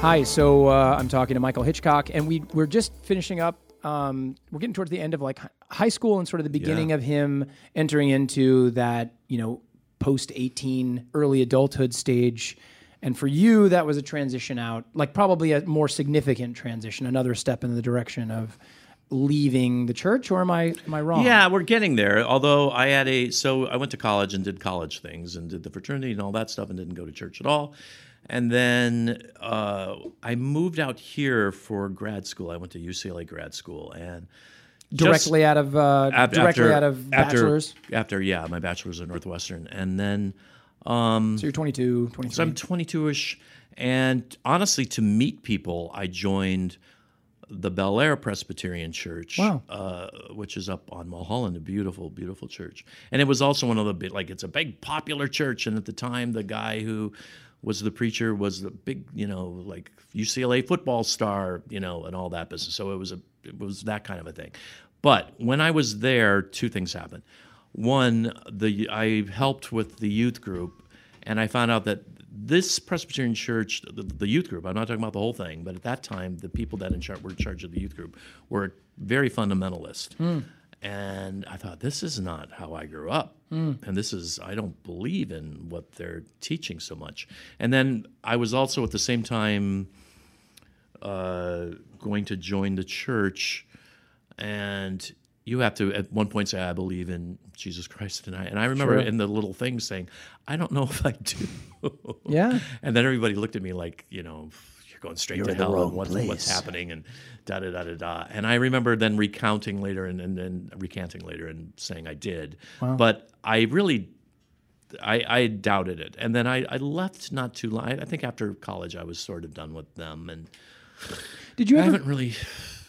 Hi, so uh, I'm talking to Michael Hitchcock, and we we're just finishing up. Um, we're getting towards the end of like hi- high school and sort of the beginning Yeah. of him entering into that you know post 18 early adulthood stage. And for you, that was a transition out, like probably a more significant transition, another step in the direction of leaving the church. Or am I am I wrong? Yeah, we're getting there. Although I had a so I went to college and did college things and did the fraternity and all that stuff and didn't go to church at all. And then uh, I moved out here for grad school. I went to UCLA grad school and directly out of uh, af- directly after- out of after- bachelor's. After yeah, my bachelor's at Northwestern, and then um, So you're 22, 23. so I'm 22ish, and honestly, to meet people, I joined the Bel Air Presbyterian Church, Wow. uh, which is up on Mulholland, a beautiful, beautiful church. And it was also one of the big, like it's a big popular church. And at the time, the guy who was the preacher was the big, you know, like UCLA football star, you know, and all that business. So it was a, it was that kind of a thing. But when I was there, two things happened. One, the I helped with the youth group, and I found out that this Presbyterian church, the, the youth group, I'm not talking about the whole thing, but at that time, the people that in were in charge of the youth group were very fundamentalist. Hmm. And I thought, this is not how I grew up. And this is, I don't believe in what they're teaching so much. And then I was also at the same time uh, going to join the church, and you have to at one point say, "I believe in Jesus Christ," and I and I remember Sure. in the little thing saying, "I don't know if I do." Yeah. and then everybody looked at me like, you know, going straight You're to hell, and what's, what's happening, and da da da da da. And I remember then recounting later and and then recanting later and saying I did, but I really I, I doubted it. And then I, I left not too long. I think after college, I was sort of done with them. And Did you I ever? haven't really,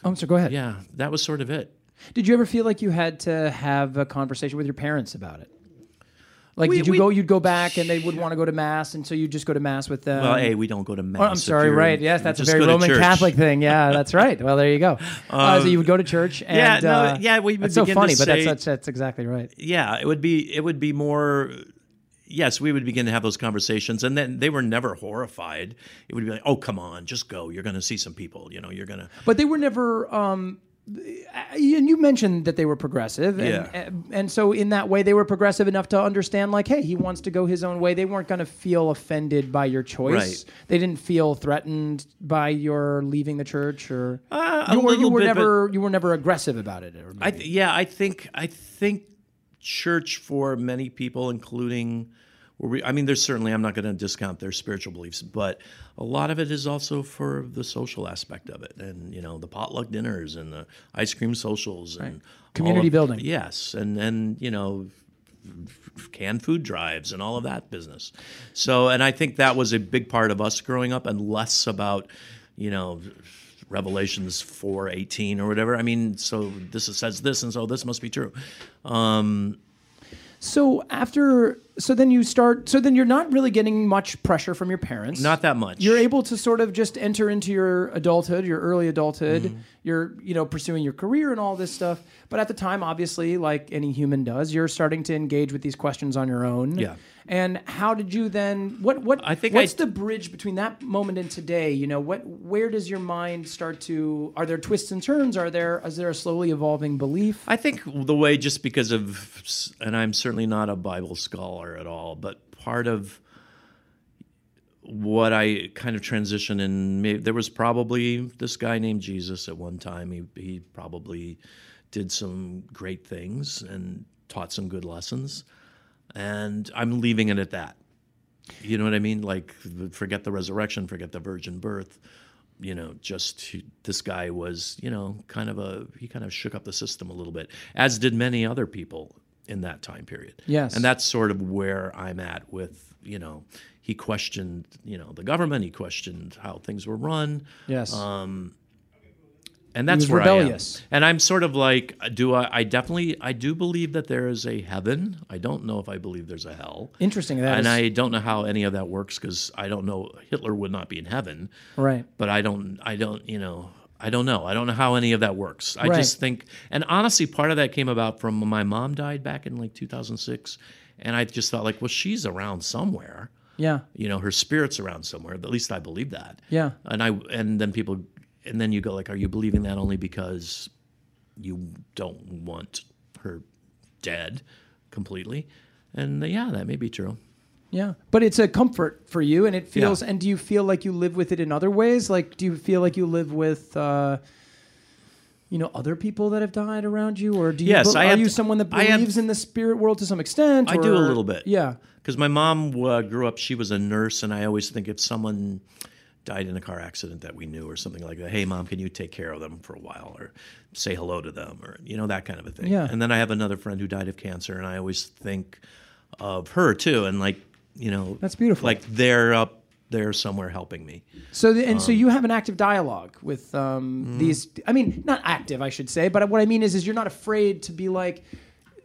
Oh, so go ahead. yeah, that was sort of it. Did you ever feel like you had to have a conversation with your parents about it? Like, We- did you we- go? You'd go back, and they would want to go to mass, and so you just go to mass with them. Well, hey, we don't go to mass. Oh, I'm sorry. Right? Yes, that's a very Roman church. Catholic thing. Yeah, that's right. Well, there you go. uh, so you would go to church, and yeah, no, uh, yeah, we would so begin to funny, but that's, say- that's that's exactly right. Yeah, it would be it would be more. Yes, we would begin to have those conversations, and then they were never horrified. It would be like, "Oh, come on, just go. You're going to see some people. You know, you're going to." But they were never. Um, and you mentioned that they were progressive, and, Yeah. and so in that way they were progressive enough to understand, like, hey, he wants to go his own way. They weren't going to feel offended by your choice. Right. They didn't feel threatened by your leaving the church, or Uh, you were you were bit, never you were never aggressive about it. I th- yeah, I think I think church for many people, including, we, I mean, there's certainly I'm not going to discount their spiritual beliefs, but a lot of it is also for the social aspect of it, and you know, the potluck dinners and the ice cream socials and all Community of- building. Yes, and and you know. Canned food drives and all of that business. So, and I think that was a big part of us growing up, and less about, you know, Revelations four eighteen or whatever. I mean, so this says this, and so this must be true. Um, So after, so then you start. So then you're not really getting much pressure from your parents. not that much. You're able to sort of just enter into your adulthood, your early adulthood. Mm-hmm. You're, you know, pursuing your career and all this stuff. But at the time, obviously, like any human does, you're starting to engage with these questions on your own. Yeah. And how did you then? What? What? I think What's I- the bridge between that moment and today? You know, what? Where does your mind start to? Are there twists and turns? Are there? Is there a slowly evolving belief? I think the way, just because of, and I'm certainly not a Bible scholar at all, but part of what I kind of transitioned in, there was probably this guy named Jesus at one time. He, he probably did some great things and taught some good lessons. And I'm leaving it at that. You know what I mean? Like, forget the resurrection, forget the virgin birth. You know, just this guy was, you know, kind of a, he kind of shook up the system a little bit, as did many other people in that time period. Yes. And that's sort of where I'm at with, you know, he questioned, you know, the government, he questioned how things were run. Yes. Um, And that's where rebellious. I am. And I'm sort of like, do I, I definitely, I do believe that there is a heaven. I don't know if I believe there's a hell. Interesting. That and is- I don't know how any of that works because I don't know. Hitler would not be in heaven, right. but I don't. I don't. You know. I don't know. I don't know how any of that works. I Right. just think, and honestly, part of that came about from when my mom died back in like 2006, and I just thought like, well, she's around somewhere. Yeah. You know, her spirit's around somewhere. At least I believe that. Yeah. And I and then people and then you go like, are you believing that only because you don't want her dead completely? And yeah, that may be true. Yeah, but it's a comfort for you, and it feels. And do you feel like you live with it in other ways? Like, do you feel like you live with, uh, you know, other people that have died around you, or do you? Yes, I are you someone that I have- believes in the spirit world to some extent? I do a little bit. Yeah. Because my mom uh, grew up, she was a nurse, and I always think if someone died in a car accident that we knew or something like that, hey, mom, can you take care of them for a while or say hello to them or, you know, that kind of a thing. Yeah. And then I have another friend who died of cancer, and I always think of her too. And like, you know, That's beautiful. Like they're up there somewhere helping me. So the, and Um, so you have an active dialogue with mm-hmm. um, these. I mean, not active, I should say, but what I mean is, is you're not afraid to be like,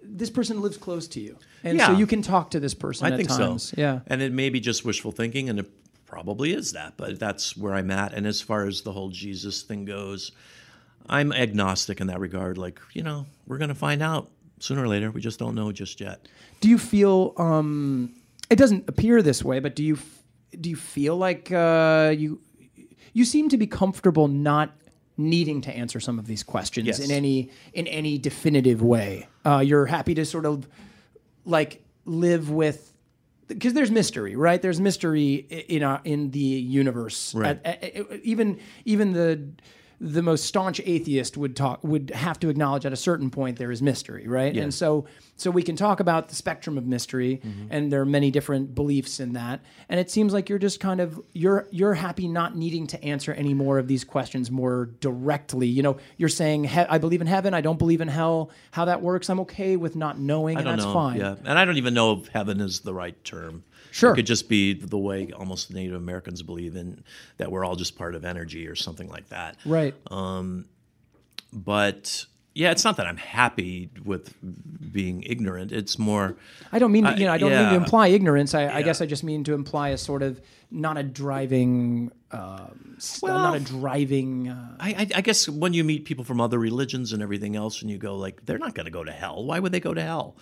this person lives close to you, and so you can talk to this person I at think times. so. Yeah. And it may be just wishful thinking, and it probably is that, but that's where I'm at. And as far as the whole Jesus thing goes, I'm agnostic in that regard. Like, you know, we're going to find out sooner or later. We just don't know just yet. Do you feel? Um, it doesn't appear this way, but do you? Do you feel like uh, you? You seem to be comfortable not needing to answer some of these questions Yes. in any in any definitive way. Uh, you're happy to sort of like live with because there's mystery, right? There's mystery in our, in the universe. Right. At- at- at- even even the the most staunch atheist would talk would have to acknowledge at a certain point there is mystery, right? And so so we can talk about the spectrum of mystery, mm-hmm. and there are many different beliefs in that. And it seems like you're just kind of you're you're happy not needing to answer any more of these questions more directly. You know, you're saying he- I believe in heaven, I don't believe in hell. How that works, I'm okay with not knowing, I and don't that's know. fine. Yeah. And I don't even know if heaven is the right term. Sure. It could just be the way almost Native Americans believe in that we're all just part of energy or something like that. Right. But yeah, it's not that I'm happy with being ignorant. It's more I don't mean to, you know I don't mean to imply ignorance. I, I guess I just mean to imply a sort of not a driving, um, s- Well- not a driving. Uh, I, I, I guess when you meet people from other religions and everything else, and you go like, they're not going to go to hell. Why would they go to hell?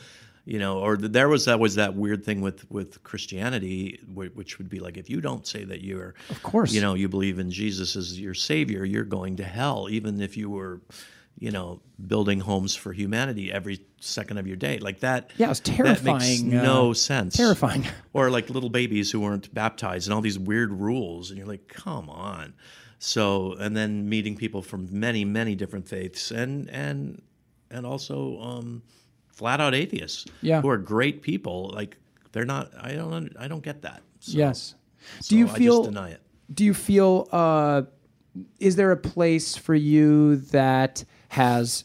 You know, or there was that was that weird thing with with Christianity, which would be like, if you don't say that you're, Of course. you know, you believe in Jesus as your savior, you're going to hell, even if you were, you know, building homes for humanity every second of your day, like that. Yeah, it's That makes terrifying, uh, no sense. terrifying. or like little babies who weren't baptized and all these weird rules and you're like come on so and then meeting people from many many different faiths and and and also um flat out atheists Yeah. who are great people like they're not i don't i don't get that so, yes. so Do you I feel? just deny it do you feel? Uh, is there a place for you that has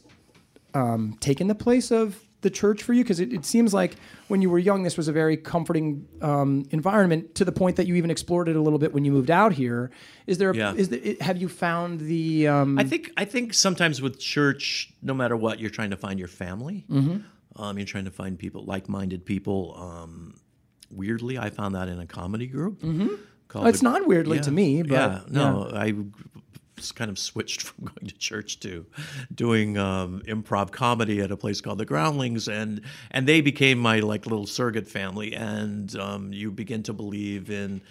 um, taken the place of the church for you? Because it, it seems like when you were young, this was a very comforting um, environment to the point that you even explored it a little bit when you moved out here. Is there? A, Yeah. Is there, have you found the? Um, I think I think sometimes with church, no matter what, you're trying to find your family. Mm-hmm. Um, you're trying to find people, like-minded people. Um, weirdly, I found that in a comedy group. Mm-hmm. It's not weirdly to me, but yeah, no, I s- kind of switched from going to church to doing um, improv comedy at a place called the Groundlings, and and they became my like little surrogate family. And um, you begin to believe in,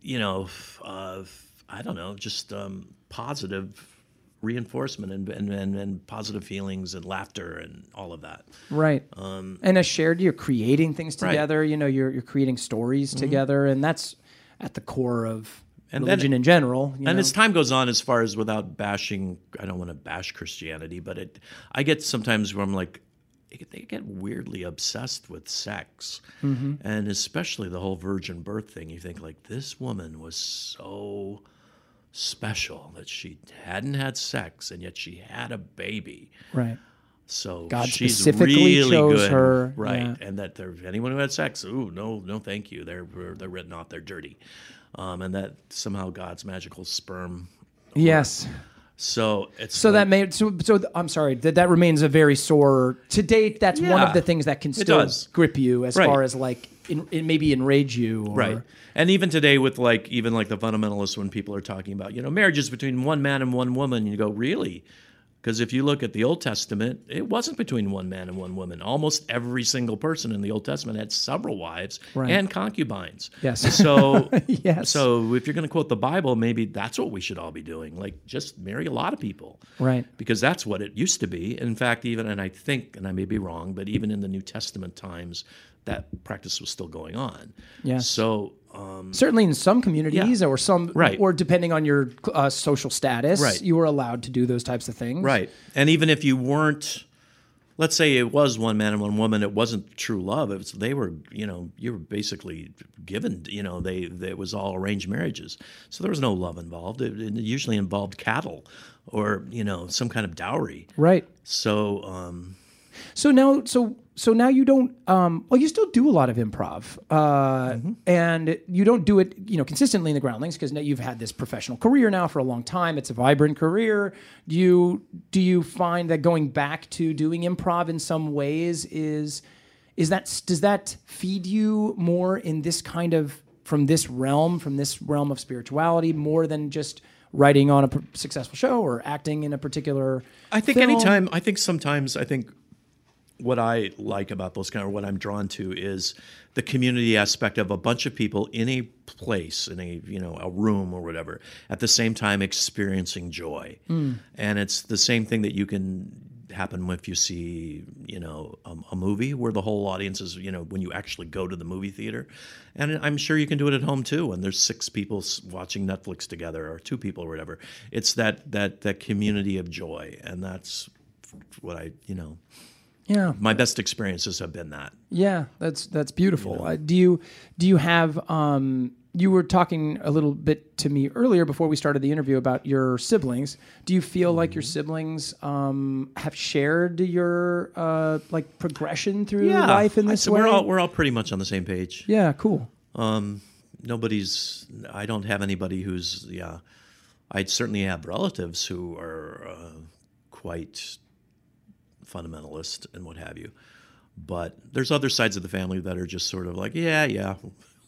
you know, uh, I don't know, just um, positive reinforcement and, and, and, and positive feelings and laughter and all of that. Right. and as shared, you're creating things Um, Right. Mm-hmm. together. You know, you're you're creating stories together, and that's at the core of And religion in general. you and know? as time goes on, as far as without bashing, I don't want to bash Christianity, but it, I get sometimes where I'm like, they get weirdly obsessed with sex, Mm-hmm. and especially the whole virgin birth thing. You think like this woman was so special that she hadn't had sex and yet she had a baby. right. So God specifically really chose good, her, right? yeah. And that there, anyone who had sex, ooh, no, no, thank you. They're they're written off. They're dirty, um, and that somehow God's magical sperm. Yes. So it's So like- that made so so. I'm sorry that that remains a very sore to date. That's one of the things that can still grip you as Right. far as like in, in maybe enrage you. Or, right. And even today, with like even like the fundamentalists, when people are talking about you know marriages between one man and one woman, you go really. Because if you look at the Old Testament, it wasn't between one man and one woman. Almost every single person in the Old Testament had several wives Right. and concubines. Yes. So, Yes. so if you're going to quote the Bible, maybe that's what we should all be doing. Like, just marry a lot of people Right. because that's what it used to be. In fact, even and I think, and I may be wrong, but even in the New Testament times, that practice was still going on. Yeah. So, um, Certainly in some communities or some, Right. or depending on your uh, social status, Right. you were allowed to do those types of things. right, and even if you weren't, let's say it was one man and one woman, it wasn't true love. It was they were, you know, you were basically given. You know, they, they it was all arranged marriages, so there was no love involved. It, it usually involved cattle, or you know, some kind of dowry. Right. So. Um, So now, so so now you don't. Um, well, you still do a lot of improv, uh, Mm-hmm. and you don't do it, you know, consistently in the Groundlings because now you've had this professional career now for a long time. It's a vibrant career. Do you do you find that going back to doing improv in some ways is is that does that feed you more in this kind of from this realm, from this realm of spirituality, more than just writing on a successful show or acting in a particular? I think film? anytime, I think sometimes, I think what I like about those kind of what I'm drawn to is the community aspect of a bunch of people in a place, in a you know a room or whatever, at the same time experiencing joy, mm. and it's the same thing that you can happen if you see you know a, a movie where the whole audience is you know when you actually go to the movie theater. And i'm sure you can do it at home too when there's six people watching netflix together or two people or whatever. It's that that that community of joy. And that's what i you know Yeah. my best experiences have been that Yeah, that's that's beautiful. Uh, do you do you have um you were talking a little bit to me earlier before we started the interview about your siblings. Do you feel like Mm-hmm. your siblings um, have shared your uh, like progression through life in this way? we're all we're all pretty much on the same page yeah, cool. nobody's i don't have anybody who's yeah i certainly have relatives who are uh, quite fundamentalist and what have you but there's other sides of the family that are just sort of like yeah yeah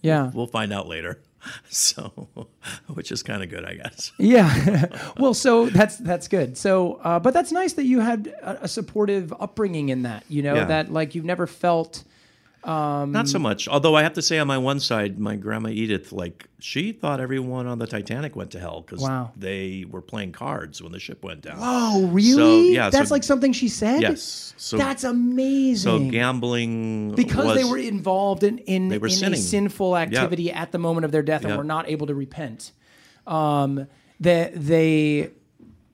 Yeah. we'll find out later so which is kind of good i guess Yeah. well, so that's that's good. So, uh, but that's nice that you had a, a supportive upbringing in that. You know Yeah. that like you've never felt. Not so much although i have to say on my one side my grandma edith like she thought everyone on the titanic went to hell because Wow. they were playing cards when the ship went down Oh, really? yeah, that's so- like something she said. yes so that's amazing. So gambling because was, they were involved in in, They in a sinful activity at the moment of their death and Yeah. were not able to repent. Um, that they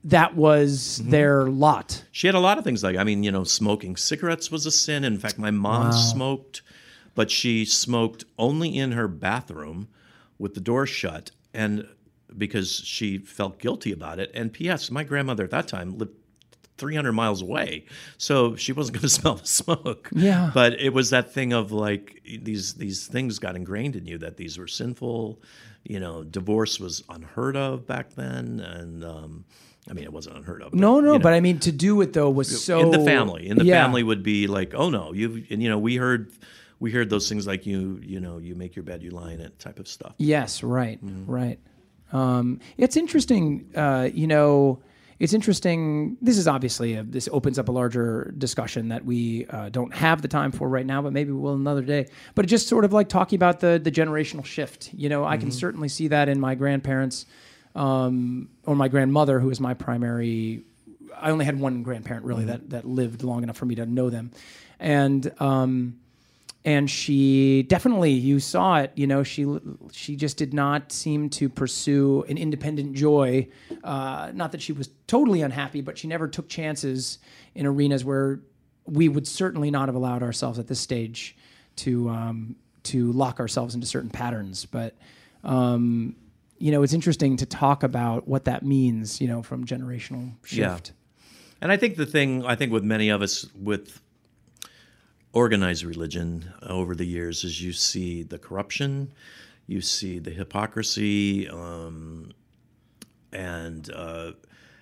that was Mm-hmm. their lot. She had a lot of things like I mean, you know, smoking cigarettes was a sin. In fact, my mom smoked, but she smoked only in her bathroom with the door shut and because she felt guilty about it. And PS, my grandmother at that time lived 300 miles away. So she wasn't going to smell the smoke. Yeah. But it was that thing of like these these things got ingrained in you that these were sinful. You know, divorce was unheard of back then and um I mean, it wasn't unheard of. but, No, no, you know but I mean to do it though was so in the family in the Yeah. family would be like oh no you and you know we heard we heard those things like you you know you make your bed you lie in it type of stuff Yes, right, Mm-hmm. right. Um, it's interesting, uh, you know. It's interesting. This is obviously a, this opens up a larger discussion that we uh, don't have the time for right now, but maybe we will another day. But just sort of like talking about the the generational shift. You know, I Mm-hmm. can certainly see that in my grandparents um, or my grandmother, who is my primary. I only had one grandparent really Mm-hmm. that that lived long enough for me to know them, and. Um, and she definitely you saw it you know she she just did not seem to pursue an independent joy uh, not that she was totally unhappy but she never took chances in arenas where we would certainly not have allowed ourselves at this stage to um, to lock ourselves into certain patterns but um, you know it's interesting to talk about what that means you know from generational shift. Yeah. and i think the thing i think with many of us with organized religion over the years is you see the corruption you see the hypocrisy um, and uh,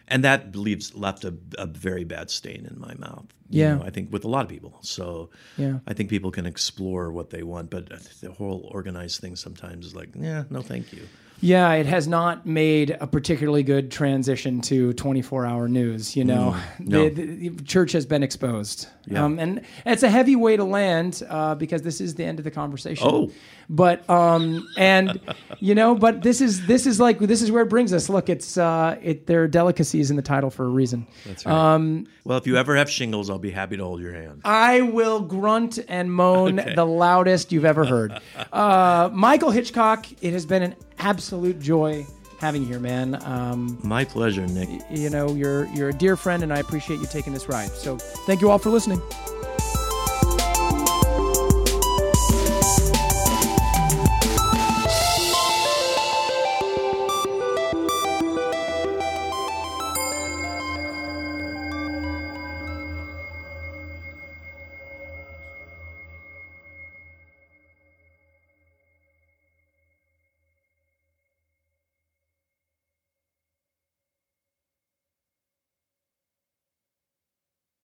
and that leaves left a, a very bad stain in my mouth. you Yeah. know, I think with a lot of people. So Yeah. I think people can explore what they want, but the whole organized thing sometimes is like, yeah, no, thank you. Yeah, it has not made a particularly good transition to 24 hour news. You know, no. the, the, the church has been exposed. Yeah. Um, and it's a heavy way to land uh, because this is the end of the conversation. Oh. But um and you know but this is this is like this is where it brings us. Look, it's uh it there are delicacies in the title for a reason. That's right. Um, well, if you ever have shingles, I'll be happy to hold your hand. I will grunt and moan the loudest you've ever heard. Uh, Michael Hitchcock, it has been an absolute joy having you here, man. Um, My pleasure, Nick. you know, you're you're a dear friend, and I appreciate you taking this ride. So, thank you all for listening.